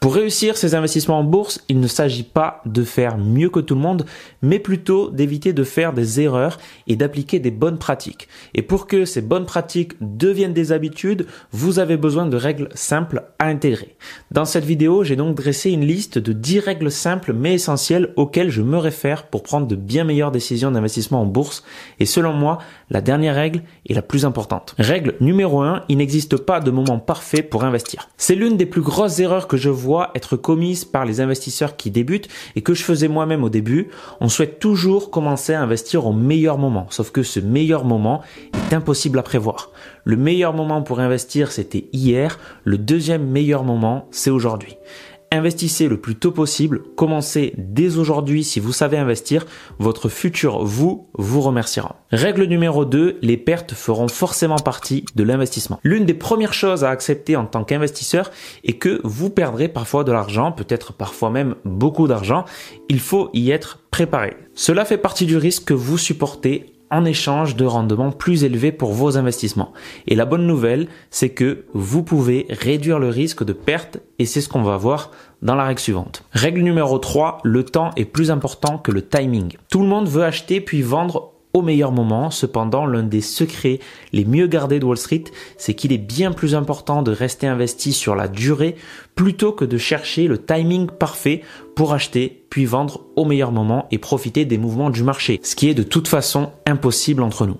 Pour réussir ces investissements en bourse, il ne s'agit pas de faire mieux que tout le monde, mais plutôt d'éviter de faire des erreurs et d'appliquer des bonnes pratiques. Et pour que ces bonnes pratiques deviennent des habitudes, vous avez besoin de règles simples à intégrer. Dans cette vidéo, j'ai donc dressé une liste de 10 règles simples mais essentielles auxquelles je me réfère pour prendre de bien meilleures décisions d'investissement en bourse. Et selon moi, la dernière règle est la plus importante. Règle numéro 1, il n'existe pas de moment parfait pour investir. C'est l'une des plus grosses erreurs que je vois être commise par les investisseurs qui débutent et que je faisais moi-même au début. On souhaite toujours commencer à investir au meilleur moment, sauf que ce meilleur moment est impossible à prévoir. Le meilleur moment pour investir, c'était hier. Le deuxième meilleur moment, c'est aujourd'hui. Investissez le plus tôt possible, commencez dès aujourd'hui si vous savez investir, votre futur vous vous remerciera. Règle numéro 2, les pertes feront forcément partie de l'investissement. L'une des premières choses à accepter en tant qu'investisseur est que vous perdrez parfois de l'argent, peut-être parfois même beaucoup d'argent, il faut y être préparé. Cela fait partie du risque que vous supportez en échange de rendements plus élevés pour vos investissements. Et la bonne nouvelle, c'est que vous pouvez réduire le risque de perte et c'est ce qu'on va voir dans la règle suivante. Règle numéro 3, le temps est plus important que le timing. Tout le monde veut acheter puis vendre au meilleur moment. Cependant, l'un des secrets les mieux gardés de Wall Street, c'est qu'il est bien plus important de rester investi sur la durée plutôt que de chercher le timing parfait pour acheter puis vendre au meilleur moment et profiter des mouvements du marché, ce qui est de toute façon impossible entre nous.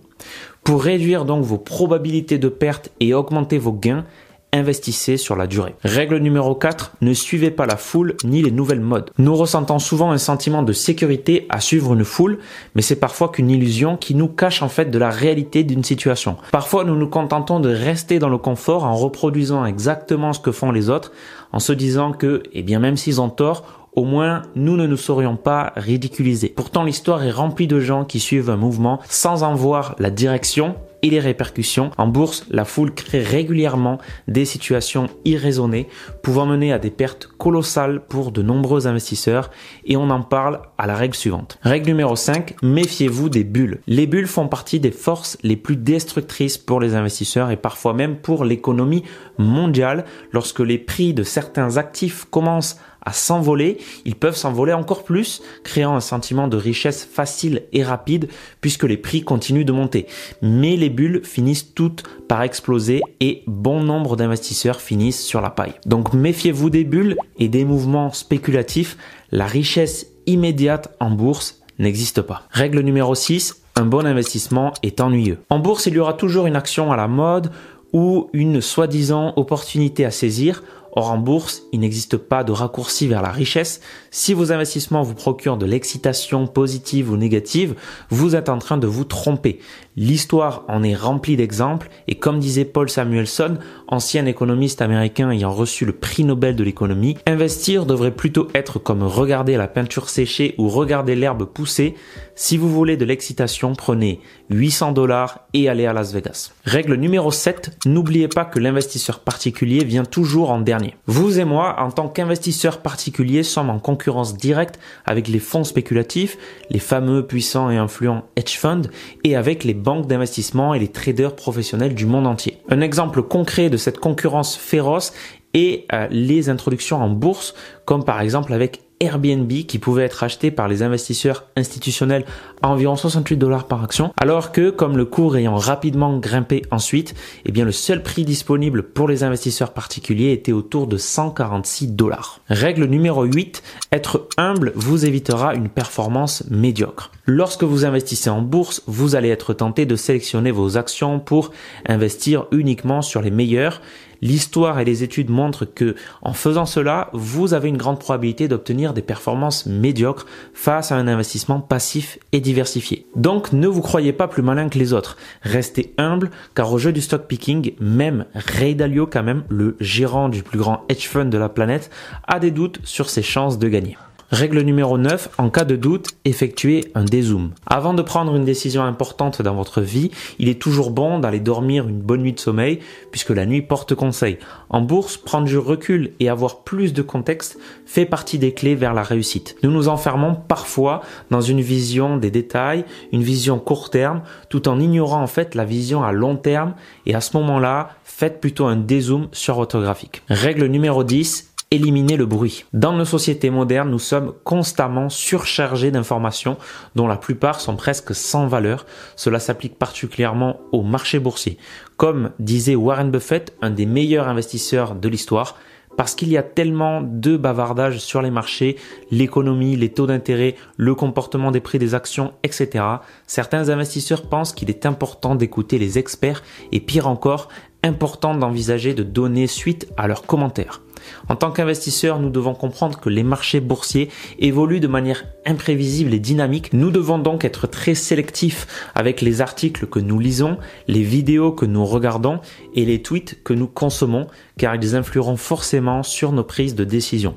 Pour réduire donc vos probabilités de perte et augmenter vos gains, investissez sur la durée. Règle numéro 4, ne suivez pas la foule ni les nouvelles modes. Nous ressentons souvent un sentiment de sécurité à suivre une foule, mais c'est parfois qu'une illusion qui nous cache en fait de la réalité d'une situation. Parfois nous nous contentons de rester dans le confort en reproduisant exactement ce que font les autres, en se disant que, eh bien même s'ils ont tort, au moins nous ne nous serions pas ridiculisés. Pourtant l'histoire est remplie de gens qui suivent un mouvement sans en voir la direction et les répercussions. En bourse, la foule crée régulièrement des situations irraisonnées pouvant mener à des pertes colossales pour de nombreux investisseurs et on en parle à la règle suivante. Règle numéro 5, méfiez-vous des bulles. Les bulles font partie des forces les plus destructrices pour les investisseurs et parfois même pour l'économie mondiale lorsque les prix de certains actifs commencent s'envoler, ils peuvent s'envoler encore plus, créant un sentiment de richesse facile et rapide puisque les prix continuent de monter. Mais les bulles finissent toutes par exploser et bon nombre d'investisseurs finissent sur la paille. Donc méfiez-vous des bulles et des mouvements spéculatifs. La richesse immédiate en bourse n'existe pas. Règle numéro 6, un bon investissement est ennuyeux. En bourse, il y aura toujours une action à la mode ou une soi-disant opportunité à saisir. Or, en bourse, il n'existe pas de raccourci vers la richesse. Si vos investissements vous procurent de l'excitation positive ou négative, vous êtes en train de vous tromper. L'histoire en est remplie d'exemples et comme disait Paul Samuelson, ancien économiste américain ayant reçu le prix Nobel de l'économie, investir devrait plutôt être comme regarder la peinture sécher ou regarder l'herbe pousser. Si vous voulez de l'excitation, prenez 800 dollars et allez à Las Vegas. Règle numéro 7, n'oubliez pas que l'investisseur particulier vient toujours en dernier. Vous et moi, en tant qu'investisseurs particuliers, sommes en concurrence directe avec les fonds spéculatifs, les fameux puissants et influents hedge funds, et avec les banques d'investissement et les traders professionnels du monde entier. Un exemple concret de cette concurrence féroce est euh, les introductions en bourse, comme par exemple avec Airbnb qui pouvait être acheté par les investisseurs institutionnels à environ 68 dollars par action, alors que comme le cours ayant rapidement grimpé ensuite, eh bien le seul prix disponible pour les investisseurs particuliers était autour de 146 dollars. Règle numéro 8, être humble vous évitera une performance médiocre. Lorsque vous investissez en bourse, vous allez être tenté de sélectionner vos actions pour investir uniquement sur les meilleures L'histoire et les études montrent que, en faisant cela, vous avez une grande probabilité d'obtenir des performances médiocres face à un investissement passif et diversifié. Donc, ne vous croyez pas plus malin que les autres. Restez humble, car au jeu du stock picking, même Ray Dalio, quand même, le gérant du plus grand hedge fund de la planète, a des doutes sur ses chances de gagner. Règle numéro 9, en cas de doute, effectuez un dézoom. Avant de prendre une décision importante dans votre vie, il est toujours bon d'aller dormir une bonne nuit de sommeil puisque la nuit porte conseil. En bourse, prendre du recul et avoir plus de contexte fait partie des clés vers la réussite. Nous nous enfermons parfois dans une vision des détails, une vision court terme, tout en ignorant en fait la vision à long terme et à ce moment-là, faites plutôt un dézoom sur votre graphique. Règle numéro 10, éliminer le bruit. Dans nos sociétés modernes, nous sommes constamment surchargés d'informations dont la plupart sont presque sans valeur. Cela s'applique particulièrement au marché boursier. Comme disait Warren Buffett, un des meilleurs investisseurs de l'histoire, parce qu'il y a tellement de bavardage sur les marchés, l'économie, les taux d'intérêt, le comportement des prix des actions, etc. Certains investisseurs pensent qu'il est important d'écouter les experts et pire encore, important d'envisager de donner suite à leurs commentaires. En tant qu'investisseurs, nous devons comprendre que les marchés boursiers évoluent de manière imprévisible et dynamique. Nous devons donc être très sélectifs avec les articles que nous lisons, les vidéos que nous regardons et les tweets que nous consommons, car ils influeront forcément sur nos prises de décision.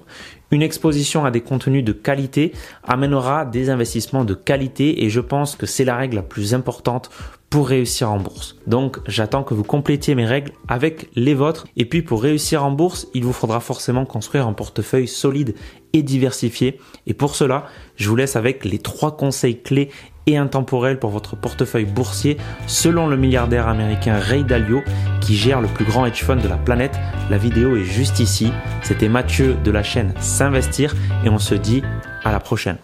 Une exposition à des contenus de qualité amènera des investissements de qualité et je pense que c'est la règle la plus importante pour réussir en bourse. Donc j'attends que vous complétiez mes règles avec les vôtres. Et puis pour réussir en bourse, il vous forcément construire un portefeuille solide et diversifié. Et pour cela, je vous laisse avec les trois conseils clés et intemporels pour votre portefeuille boursier selon le milliardaire américain Ray Dalio qui gère le plus grand hedge fund de la planète. La vidéo est juste ici. C'était Mathieu de la chaîne S'investir et on se dit à la prochaine.